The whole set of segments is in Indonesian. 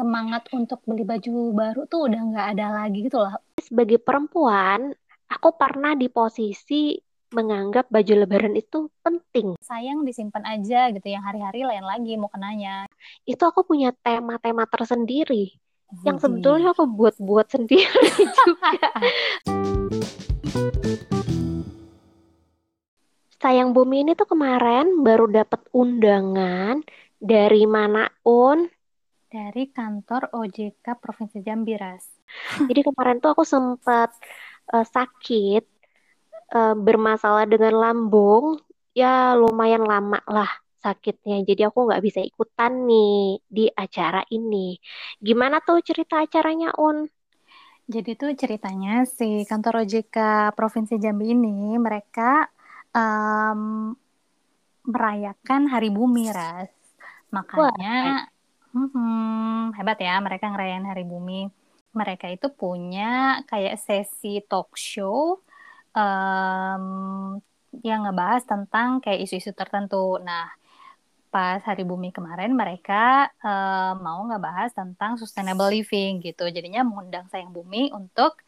semangat untuk beli baju baru tuh udah nggak ada lagi gitu loh. Sebagai perempuan, aku pernah di posisi menganggap baju lebaran itu penting. Sayang disimpan aja gitu, yang hari-hari lain lagi mau kenanya. Itu aku punya tema-tema tersendiri. Jadi. Yang sebetulnya aku buat-buat sendiri juga. Sayang Bumi ini tuh kemarin baru dapat undangan dari mana Un? Dari kantor OJK Provinsi Jambi, Ras. Jadi kemarin tuh aku sempat uh, sakit uh, bermasalah dengan lambung. Ya lumayan lama lah sakitnya. Jadi aku nggak bisa ikutan nih di acara ini. Gimana tuh cerita acaranya Un? Jadi tuh ceritanya si kantor OJK Provinsi Jambi ini mereka um, merayakan Hari Bumi ras. Makanya hmm, hebat ya mereka ngerayain Hari Bumi mereka itu punya kayak sesi talk show um, yang ngebahas tentang kayak isu-isu tertentu. Nah, pas Hari Bumi kemarin mereka uh, mau ngebahas tentang sustainable living gitu. Jadinya mengundang Sayang Bumi untuk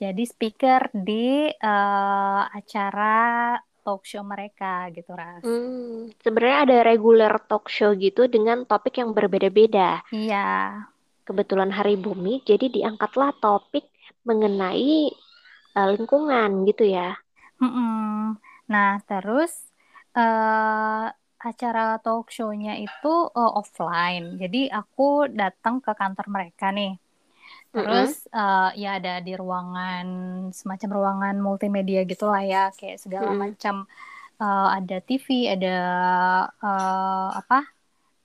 jadi speaker di uh, acara talk show mereka gitu, Ras. Hmm, sebenarnya ada regular talk show gitu dengan topik yang berbeda-beda. Iya. Kebetulan Hari Bumi, jadi diangkatlah topik mengenai uh, lingkungan gitu ya. Mm-mm. Nah, terus uh, acara talk show-nya itu uh, offline. Jadi aku datang ke kantor mereka nih. Terus mm -hmm. uh, ya ada di ruangan semacam ruangan multimedia gitu lah ya, kayak segala mm -hmm. macam uh, ada TV, ada uh, apa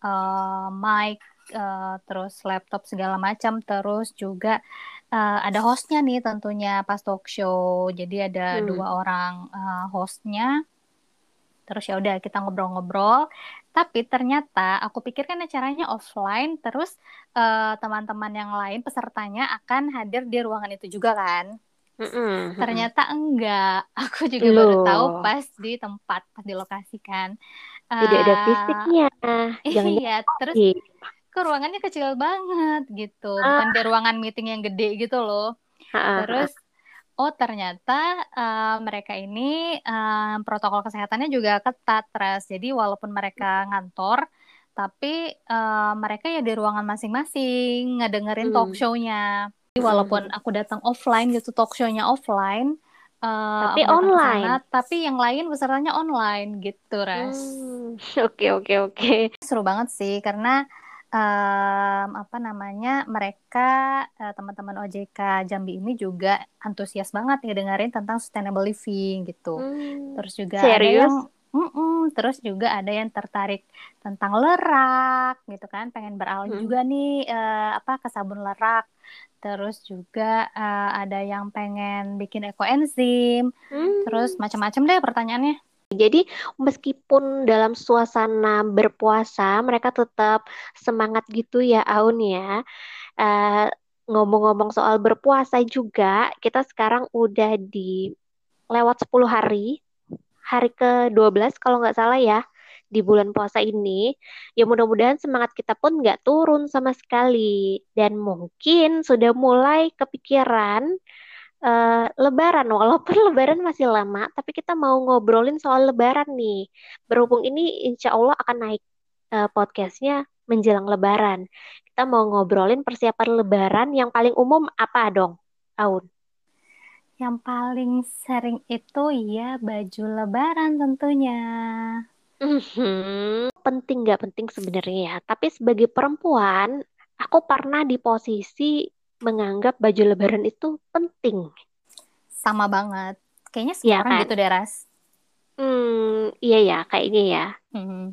uh, mic, uh, terus laptop segala macam, terus juga uh, ada hostnya nih tentunya pas talk show. Jadi ada hmm. dua orang uh, hostnya. Terus ya udah kita ngobrol-ngobrol. Tapi ternyata aku pikir kan acaranya offline. Terus uh, teman-teman yang lain pesertanya akan hadir di ruangan itu juga kan. Mm-hmm. Ternyata enggak. Aku juga Loh. baru tahu pas di tempat, pas di lokasi kan. Tidak ada fisiknya. Jangan iya, terus ke ruangannya kecil banget gitu ah. bukan di ruangan meeting yang gede gitu loh ah. terus oh ternyata uh, mereka ini uh, protokol kesehatannya juga ketat terus jadi walaupun mereka ngantor tapi uh, mereka ya di ruangan masing-masing ngedengerin hmm. talk show-nya jadi, walaupun aku datang offline gitu talk show-nya offline Uh, tapi online. Ke sana, tapi yang lain pesertanya online gitu, Ras. Hmm, oke oke oke. Seru banget sih karena um, apa namanya mereka uh, teman-teman OJK Jambi ini juga antusias banget ya dengerin tentang sustainable living gitu. Hmm, terus juga serius? ada yang mm -mm, terus juga ada yang tertarik tentang lerak gitu kan, pengen beralih hmm. juga nih uh, apa ke sabun lerak. Terus juga uh, ada yang pengen bikin ekoenzim. Hmm. Terus macam-macam deh pertanyaannya. Jadi meskipun dalam suasana berpuasa mereka tetap semangat gitu ya Aun ya. Uh, ngomong-ngomong soal berpuasa juga, kita sekarang udah di lewat 10 hari, hari ke-12 kalau nggak salah ya, di bulan puasa ini. Ya mudah-mudahan semangat kita pun nggak turun sama sekali. Dan mungkin sudah mulai kepikiran uh, Lebaran, walaupun Lebaran masih lama, tapi kita mau ngobrolin soal Lebaran nih. Berhubung ini insya Allah akan naik uh, podcastnya menjelang Lebaran. Kita mau ngobrolin persiapan Lebaran yang paling umum apa dong, Aun? Yang paling sering itu ya baju Lebaran tentunya. Mm-hmm. Penting nggak penting sebenarnya ya. Tapi sebagai perempuan, aku pernah di posisi menganggap baju lebaran itu penting. Sama banget. Kayaknya semua ya, orang kan? gitu deh, Ras. Hmm, iya ya, kayaknya ya. Hmm.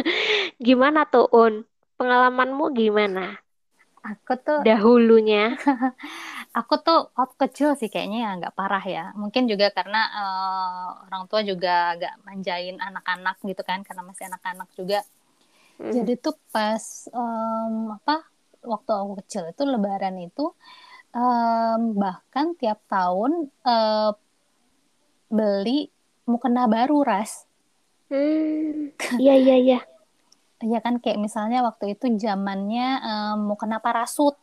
gimana tuh, Un? Pengalamanmu gimana? Aku tuh dahulunya. aku tuh waktu kecil sih kayaknya ya nggak parah ya. Mungkin juga karena uh, orang tua juga agak manjain anak-anak gitu kan, karena masih anak-anak juga. Hmm. Jadi tuh pas um, apa waktu aku kecil itu Lebaran itu um, bahkan tiap tahun uh, beli mukena baru ras. Hmm, iya iya iya. ya kan kayak misalnya waktu itu zamannya um, mau kena parasut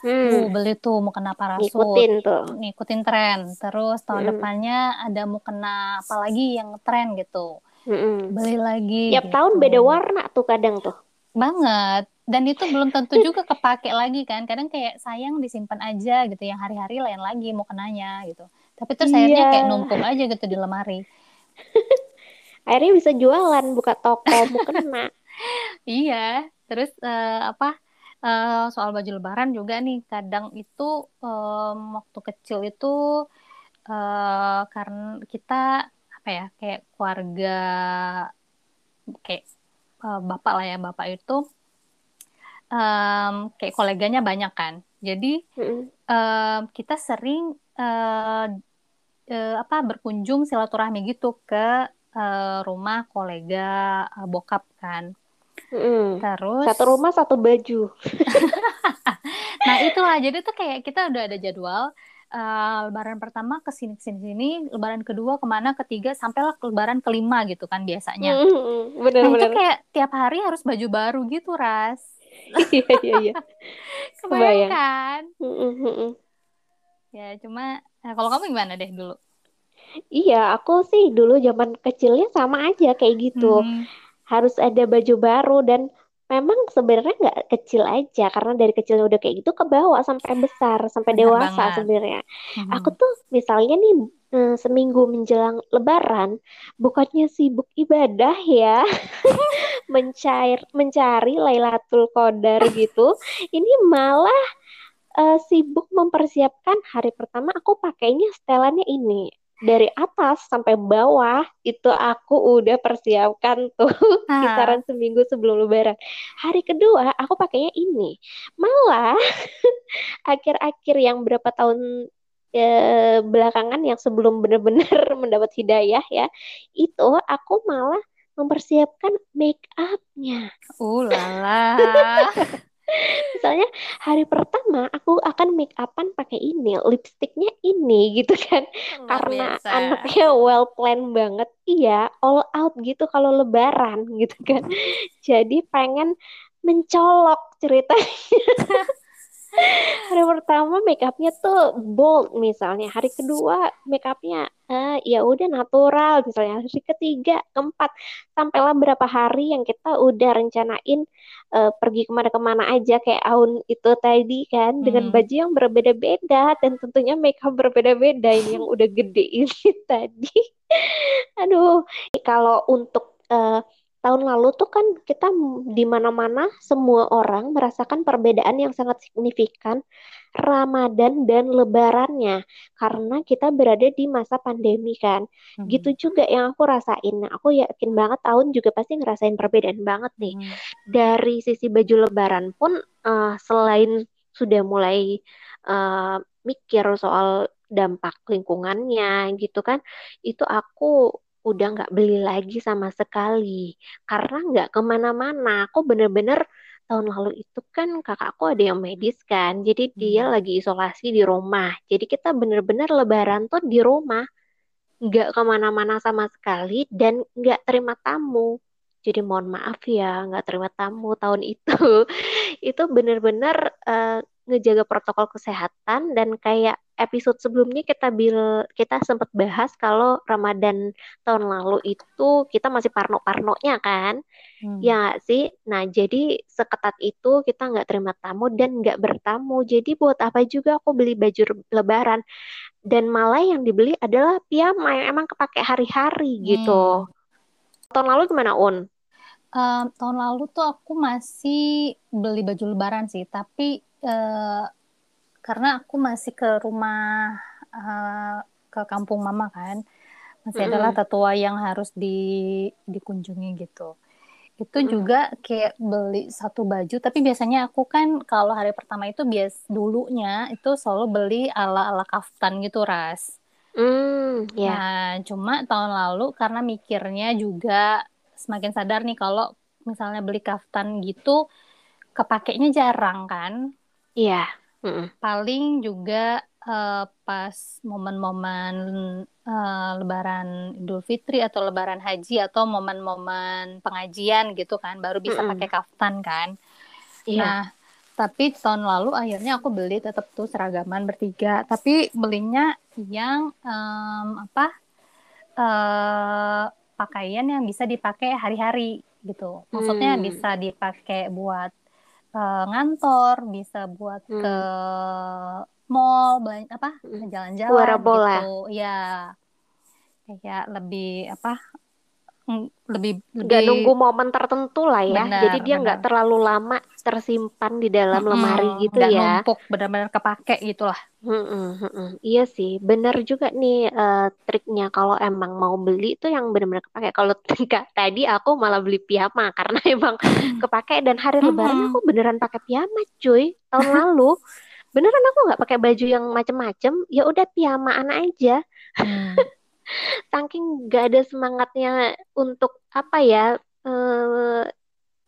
Hmm, Uh, beli tuh mau kena parasut, ngikutin tuh. ngikutin tren. Terus tahun Mm-mm. depannya ada mau kena apa lagi yang tren gitu. Mm-mm. Beli lagi Tiap gitu. tahun beda warna tuh kadang tuh. Banget. Dan itu belum tentu juga kepake lagi kan. Kadang kayak sayang disimpan aja gitu. Yang hari-hari lain lagi mau kenanya gitu. Tapi terus akhirnya Iya. kayak numpuk aja gitu di lemari. Akhirnya bisa jualan, buka toko, mau kena. Iya. Terus eh, apa? eh, soal baju lebaran juga nih. Kadang itu em, waktu kecil itu eh, karena kita apa ya kayak keluarga kayak eh, bapak lah ya bapak itu em, kayak koleganya banyak kan. Jadi Mm-mm. em, kita sering eh, eh, apa berkunjung silaturahmi gitu ke eh, rumah kolega eh, bokap kan. Mm-mm. Terus Satu rumah satu baju. Nah, itulah. Jadi tuh kayak kita udah ada jadwal. eh, lebaran pertama ke sini sini sini, lebaran kedua ke mana, ketiga sampailah ke lebaran kelima gitu kan biasanya. Mm-mm. Nah, itu kayak tiap hari harus baju baru gitu, Ras. Iya, iya, iya. Kebayang kan? Ya, cuma nah, kalau kamu gimana deh dulu? Iya, aku sih dulu zaman kecilnya sama aja kayak gitu. Hmm, Harus ada baju baru dan memang sebenarnya nggak kecil aja karena dari kecilnya udah kayak gitu ke bawah sampai besar sampai benar dewasa sebenarnya. Mhm. Aku tuh misalnya nih eh, seminggu menjelang Lebaran, bukannya sibuk ibadah ya, mencair mencari Lailatul Qadar gitu. Ini malah eh, sibuk mempersiapkan hari pertama aku pakainya setelannya ini. Dari atas sampai bawah itu aku udah persiapkan tuh Ah, kisaran seminggu sebelum Lebaran. Hari kedua aku pakainya ini. Malah akhir-akhir yang berapa tahun eh, belakangan yang sebelum benar-benar mendapat hidayah ya, itu aku malah mempersiapkan make upnya. uh lala. Misalnya hari pertama aku akan make upan pakai ini, lipstiknya ini gitu kan. Luar Karena biasa. anaknya well plan banget. Iya, all out gitu kalau lebaran gitu kan. Jadi pengen mencolok ceritanya. Hari pertama make upnya tuh bold misalnya. Hari kedua make upnya eh, ya udah natural misalnya. Hari ketiga, keempat, sampailah berapa hari yang kita udah rencanain eh, pergi ke mana-kemana aja kayak Aun itu tadi kan dengan Hmm. baju yang berbeda-beda dan tentunya make up berbeda-beda ini yang udah gede ini tadi. Aduh, kalau untuk eh, tahun lalu tuh kan kita di mana-mana semua orang merasakan perbedaan yang sangat signifikan Ramadan dan Lebarannya karena kita berada di masa pandemi kan. Mhm. Gitu juga yang aku rasain. Nah, aku yakin banget tahun juga pasti ngerasain perbedaan banget nih. Mhm. Dari sisi baju Lebaran pun eh, selain sudah mulai eh, mikir soal dampak lingkungannya gitu kan, itu aku udah nggak beli lagi sama sekali karena nggak ke mana-mana. Aku bener-bener tahun lalu itu kan kakakku ada yang medis kan, jadi dia Hmm. lagi isolasi di rumah. Jadi kita bener-bener Lebaran tuh di rumah, nggak ke mana-mana sama sekali dan nggak terima tamu. Jadi mohon maaf ya, nggak terima tamu tahun itu. Itu bener-bener eh, ngejaga protokol kesehatan dan kayak episode sebelumnya kita bil kita sempat bahas kalau Ramadan tahun lalu itu kita masih parno-parnonya kan. Hmm. Ya sih? Nah, jadi seketat itu kita nggak terima tamu dan nggak bertamu. Jadi buat apa juga aku beli baju lebaran. Dan malah yang dibeli adalah piyama yang emang kepake hari-hari gitu. Hmm. Tahun lalu gimana, Un? Em, tahun lalu tuh aku masih beli baju lebaran sih, tapi eh, karena aku masih ke rumah eh, ke kampung mama kan, masih adalah Mm-mm. tetua yang harus di dikunjungi gitu. Itu Mm-mm. juga kayak beli satu baju, tapi biasanya aku kan kalau hari pertama itu bias dulunya itu selalu beli ala-ala kaftan gitu, Ras. Hmm, ya. Nah, cuma tahun lalu karena mikirnya juga semakin sadar nih kalau misalnya beli kaftan gitu kepakainya jarang kan. Iya. Mm-mm. Paling juga uh, pas momen-momen uh, Lebaran Idul Fitri atau Lebaran Haji atau momen-momen pengajian gitu kan, baru bisa Mm-mm. pakai kaftan kan. Iya. Nah, tapi tahun lalu akhirnya aku beli tetap tuh seragaman bertiga, tapi belinya yang um, apa uh, pakaian yang bisa dipakai hari-hari gitu. Maksudnya Hmm. bisa dipakai buat uh, ngantor, bisa buat Hmm. ke mall, belanja apa, Mm. jalan-jalan gitu. Ya, kayak lebih apa, lebih Nggak lebih nunggu momen tertentu lah ya. Benar, Jadi dia nggak benar. terlalu lama tersimpan di dalam lemari Mm-mm, gitu nggak ya. numpuk benar-benar kepake gitu lah. Mm-mm, mm-mm. Iya sih, bener juga nih eh, triknya kalau emang mau beli itu yang benar-benar kepake. Kalau nggak, tadi aku malah beli piyama karena emang kepake dan hari Lebaran aku beneran pakai piyama, cuy. Tahun lalu beneran aku nggak pakai baju yang macem-macem. Ya udah pijamaan aja. Hmm. Saking nggak ada semangatnya untuk apa ya? eh,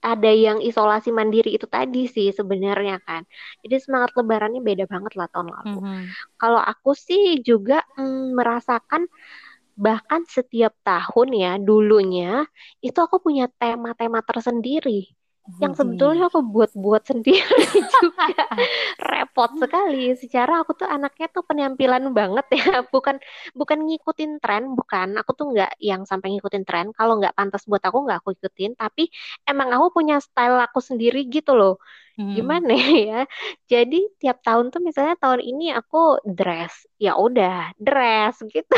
ada yang isolasi mandiri itu tadi sih sebenarnya kan. Jadi semangat Lebarannya beda banget lah tahun lalu. Mhm. Kalau aku sih juga mm, merasakan bahkan setiap tahun ya dulunya itu aku punya tema-tema tersendiri yang sebetulnya aku buat-buat sendiri juga repot sekali. Secara aku tuh anaknya tuh penampilan banget ya, bukan bukan ngikutin tren, bukan. Aku tuh nggak yang sampai ngikutin tren. Kalau nggak pantas buat aku nggak aku ikutin. Tapi emang aku punya style aku sendiri gitu loh Hmm. gimana ya jadi tiap tahun tuh misalnya tahun ini aku dress ya udah dress gitu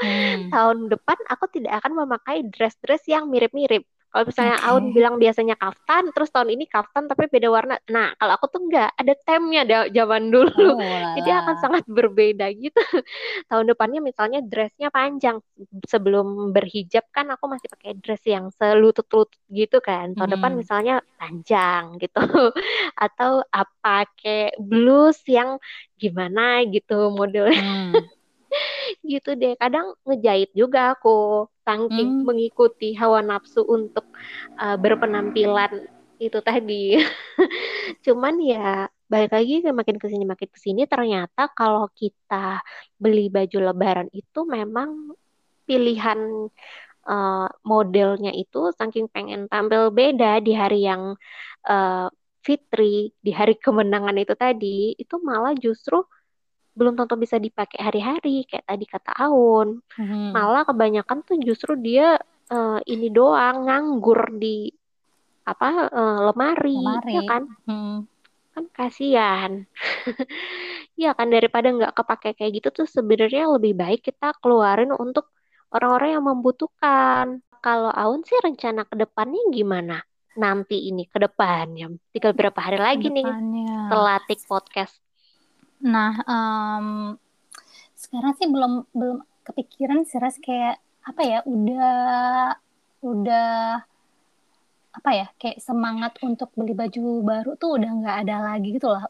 Hmm. tahun depan aku tidak akan memakai dress-dress yang mirip-mirip kalau misalnya Oke. Aun bilang biasanya kaftan terus tahun ini kaftan tapi beda warna. Nah kalau aku tuh enggak ada temnya da- zaman dulu. Oh, jadi akan sangat berbeda gitu. Tahun depannya misalnya dressnya panjang. Sebelum berhijab kan aku masih pakai dress yang selutut-lutut gitu kan. Tahun depan Mhm. misalnya panjang gitu. Atau apa kayak blus yang gimana gitu modelnya. Hmm. Gitu deh kadang ngejahit juga aku saking Hmm. mengikuti hawa nafsu untuk uh, berpenampilan itu tadi cuman ya balik lagi ke makin ke sini makin ke sini ternyata kalau kita beli baju lebaran itu memang pilihan uh, modelnya itu saking pengen tampil beda di hari yang uh, fitri di hari kemenangan itu tadi itu malah justru belum tentu bisa dipakai hari-hari kayak tadi kata Aun Mhm. malah kebanyakan tuh justru dia uh, ini doang nganggur di apa uh, lemari, Lemari. ya kan Hmm. kan kasihan ya kan daripada nggak kepake kayak gitu tuh sebenarnya lebih baik kita keluarin untuk orang-orang yang membutuhkan kalau Aun sih rencana ke depannya gimana nanti ini ke depannya tinggal berapa hari lagi nih Ke depannya. setelah take podcast Nah, em, sekarang sih belum belum kepikiran sih Ras kayak apa ya udah udah apa ya kayak semangat untuk beli baju baru tuh udah nggak ada lagi gitu lah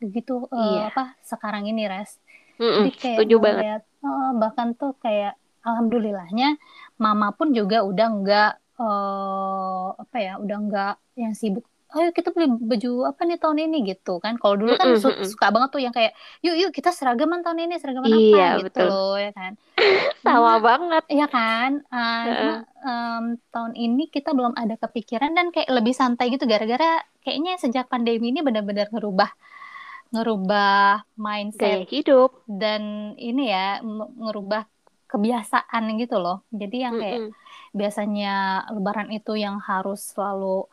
begitu eh, Iya. apa sekarang ini Res. Mm-mm, Jadi kayak setuju banget ngeliat, eh, bahkan tuh kayak alhamdulillahnya mama pun juga udah nggak eh, apa ya udah nggak yang sibuk ayo kita beli baju apa nih tahun ini gitu kan kalau dulu kan mm-mm. suka banget tuh yang kayak yuk yuk kita seragaman tahun ini seragaman apa Iya, gitu betul. loh ya kan sama cuma banget Iya kan, Uh, cuma Heeh. em, tahun ini kita belum ada kepikiran dan kayak lebih santai gitu gara-gara kayaknya sejak pandemi ini benar-benar ngerubah ngerubah gaya mindset hidup dan ini ya ngerubah kebiasaan gitu loh. Jadi yang kayak Mm-mm. biasanya Lebaran itu yang harus selalu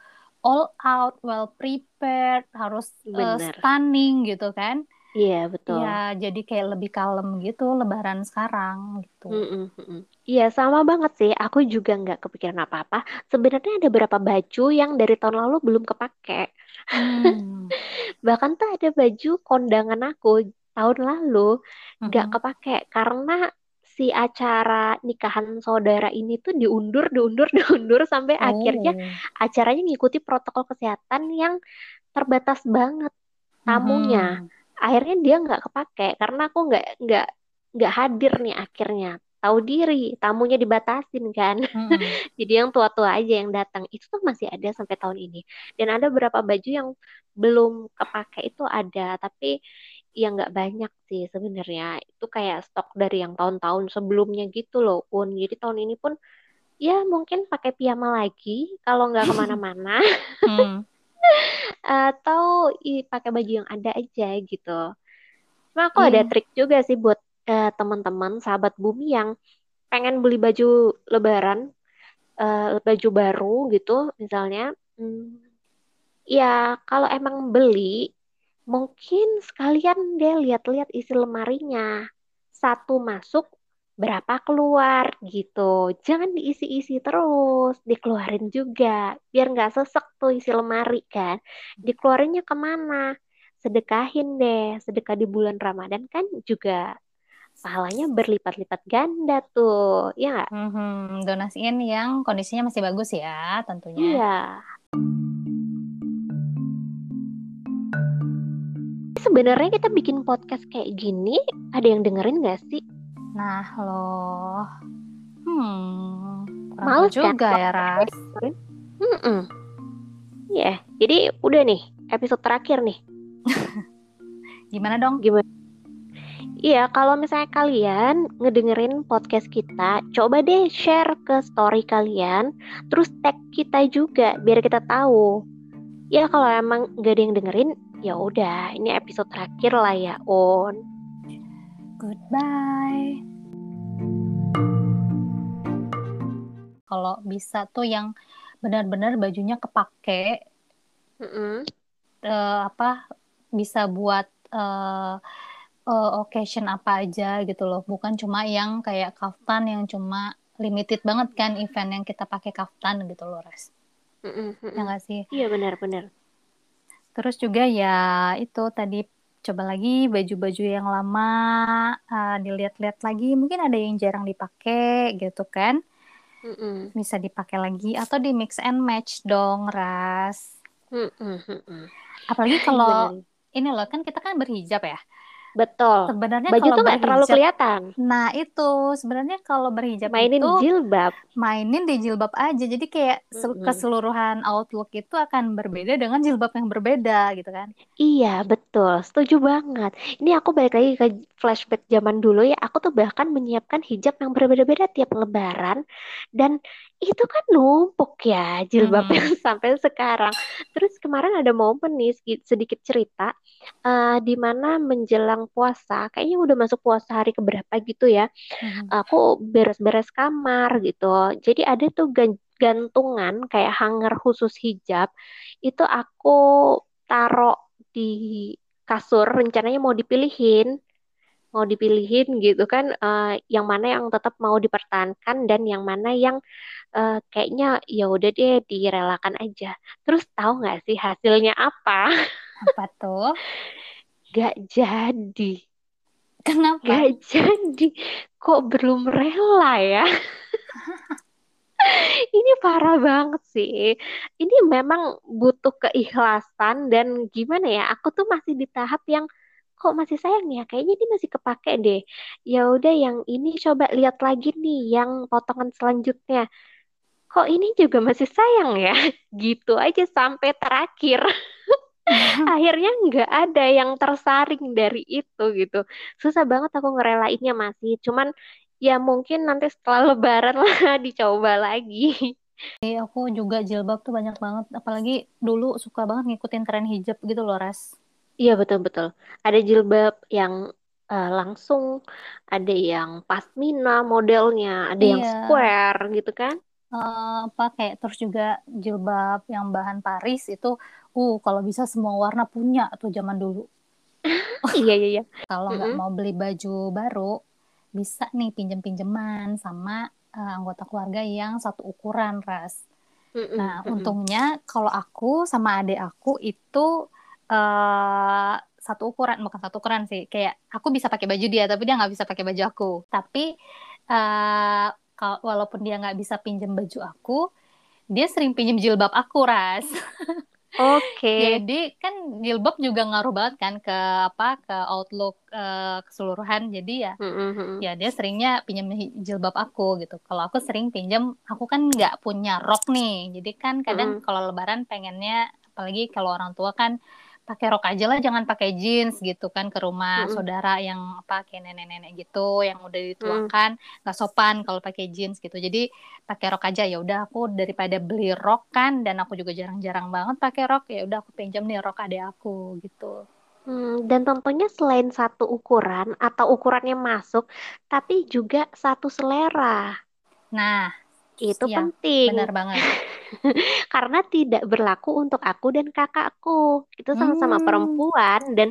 all out, well prepared, harus uh, stunning gitu kan. iya betul Ya jadi kayak lebih kalem gitu Lebaran sekarang gitu. Mm-mm, mm-mm. Iya sama banget sih. Aku juga nggak kepikiran apa-apa. Sebenarnya ada beberapa baju yang dari tahun lalu belum kepake. Hmm. Bahkan tuh ada baju kondangan aku tahun lalu nggak Mhm. kepake karena si acara nikahan saudara ini tuh diundur, diundur, diundur sampai akhirnya Oh. acaranya ngikuti protokol kesehatan yang terbatas banget tamunya. Mhm. Akhirnya dia nggak kepake karena aku nggak nggak nggak hadir nih akhirnya. Tahu diri, tamunya dibatasin kan. Mhm. Jadi yang tua-tua aja yang datang. Itu tuh masih ada sampai tahun ini. Dan ada beberapa baju yang belum kepake itu ada, tapi ya nggak banyak sih sebenarnya. Itu kayak stok dari yang tahun-tahun sebelumnya gitu loh, Un. Jadi tahun ini pun ya mungkin pakai piyama lagi kalau nggak ke mana-mana. Hmm. Atau pakai baju yang ada aja gitu. Cuma aku ada Iya. trik juga sih buat eh, teman-teman, sahabat bumi yang pengen beli baju lebaran, eh, baju baru gitu misalnya. Hmm, ya kalau emang beli, mungkin sekalian deh lihat-lihat isi lemarinya. Satu masuk, berapa keluar gitu. Jangan diisi-isi terus, dikeluarin juga. Biar nggak sesek tuh isi lemari kan. Dikeluarinnya ke mana? Sedekahin deh. Sedekah di bulan Ramadan kan juga pahalanya berlipat-lipat ganda tuh. Ya nggak? Mhm, donasiin yang kondisinya masih bagus ya, tentunya. Iya. Sebenarnya kita bikin podcast kayak gini, ada yang dengerin nggak sih? Nah, loh. Hmm, Males kan? juga ya, Ras. Mm-mm. Iya, jadi udah nih, episode terakhir nih. Gimana dong? Gimana? Iya, kalau misalnya kalian ngedengerin podcast kita, coba deh share ke story kalian, terus tag kita juga biar kita tahu. Ya kalau emang gak ada yang dengerin, ya udah, ini episode terakhir lah ya, On. Goodbye. Kalau bisa tuh yang benar-benar bajunya kepake Mm-mm. eh, apa bisa buat eh, eh, occasion apa aja gitu loh. Bukan cuma yang kayak kaftan yang cuma limited banget kan event yang kita pakai kaftan gitu loh, Res. Mm-mm, Ya mm-mm. nggak sih? Iya benar-benar. Terus juga ya itu tadi coba lagi baju-baju yang lama eh, dilihat-lihat lagi. Mungkin ada yang jarang dipakai gitu kan. Mm-mm. Bisa dipakai lagi atau di mix and match dong, Ras. Mm-mm, mm-mm. Apalagi kalau ini loh kan kita kan berhijab ya. Betul. Sebenarnya Baju kalau tuh nggak terlalu kelihatan. nah itu sebenarnya kalau berhijab Mainin itu jilbab. mainin di jilbab aja. Jadi kayak Mm-mm. keseluruhan outlook itu akan berbeda dengan jilbab yang berbeda gitu kan. Iya, betul. Setuju banget. Ini aku balik lagi ke flashback zaman dulu ya. Aku tuh bahkan menyiapkan hijab yang berbeda-beda tiap lebaran. Dan itu kan numpuk ya jilbabnya Mhm. sampai sekarang. Terus kemarin ada momen nih sedikit cerita eh, di mana menjelang puasa, kayaknya udah masuk puasa hari keberapa gitu ya. Aku beres-beres kamar gitu. Jadi ada tuh gan- gantungan kayak hanger khusus hijab. Itu aku taruh di kasur rencananya mau dipilihin mau dipilihin gitu kan eh, yang mana yang tetap mau dipertahankan dan yang mana yang eh, kayaknya ya udah deh direlakan aja terus tahu nggak sih hasilnya apa Apa tuh? gak jadi. Kenapa? gak jadi. Kok belum rela ya? Ini parah banget sih. Ini memang butuh keikhlasan dan gimana ya aku tuh masih di tahap yang kok masih sayang ya? Kayaknya ini masih kepake deh. Ya udah yang ini coba lihat lagi nih yang potongan selanjutnya. Kok ini juga masih sayang ya? Gitu aja sampai terakhir akhirnya nggak ada yang tersaring dari itu gitu susah banget aku ngerelainnya masih cuman ya mungkin nanti setelah lebaran lah dicoba lagi Iya, Aku juga jilbab tuh banyak banget. Apalagi dulu suka banget ngikutin tren hijab gitu loh, Ras. Iya betul-betul. Ada jilbab yang eh, langsung, ada yang pasmina modelnya, ada yang Iya. square gitu kan? Eh, apa kayak terus juga jilbab yang bahan Paris itu, uh kalau bisa semua warna punya tuh zaman dulu. Iya iya iya. Kalau nggak mau beli baju baru, bisa nih pinjem-pinjeman sama eh, anggota keluarga yang satu ukuran, Ras. Nah, untungnya kalau aku sama adik aku itu eh satu ukuran, bukan satu ukuran sih. Kayak aku bisa pakai baju dia, tapi dia nggak bisa pakai baju aku. Tapi kal- walaupun dia nggak bisa pinjem baju aku, dia sering pinjem jilbab aku, Ras. Oke. Jadi kan jilbab juga ngaruh banget kan ke apa ke outlook eh, keseluruhan. Jadi ya mm-mm. ya dia seringnya pinjam jilbab aku gitu. Kalau aku sering pinjam, aku kan nggak punya rok nih. Jadi kan kadang Mm-mm. kalau lebaran pengennya, apalagi kalau orang tua kan pakai rok aja lah jangan pakai jeans gitu kan ke rumah Mm-mm. saudara yang apa kayak nenek-nenek gitu yang udah Mm. dituakan nggak sopan kalau pakai jeans gitu jadi pakai rok aja ya udah aku daripada beli rok kan dan aku juga jarang-jarang banget pakai rok ya udah aku pinjam nih rok adek aku gitu Hmm, dan tentunya selain satu ukuran atau ukurannya masuk, tapi juga satu selera. nah Itu ya penting. benar banget Karena tidak berlaku untuk aku dan kakakku. Kita sama-sama Hmm. perempuan dan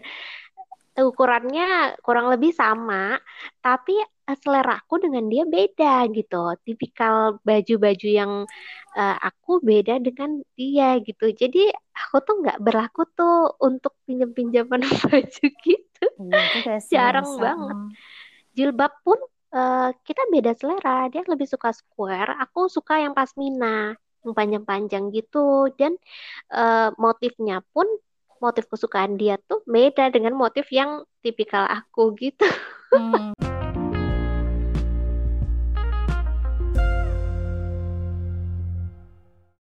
ukurannya kurang lebih sama, tapi eh, selera aku dengan dia beda gitu. Tipikal baju-baju yang eh, aku beda dengan dia gitu. Jadi aku tuh nggak berlaku tuh untuk pinjam-pinjaman baju gitu. sih Jarang bisa banget. Jilbab pun eh, kita beda selera. Dia lebih suka square, aku suka yang pasmina, panjang-panjang gitu. Dan eh, motifnya pun motif kesukaan dia tuh beda dengan motif yang tipikal aku gitu. Hmm.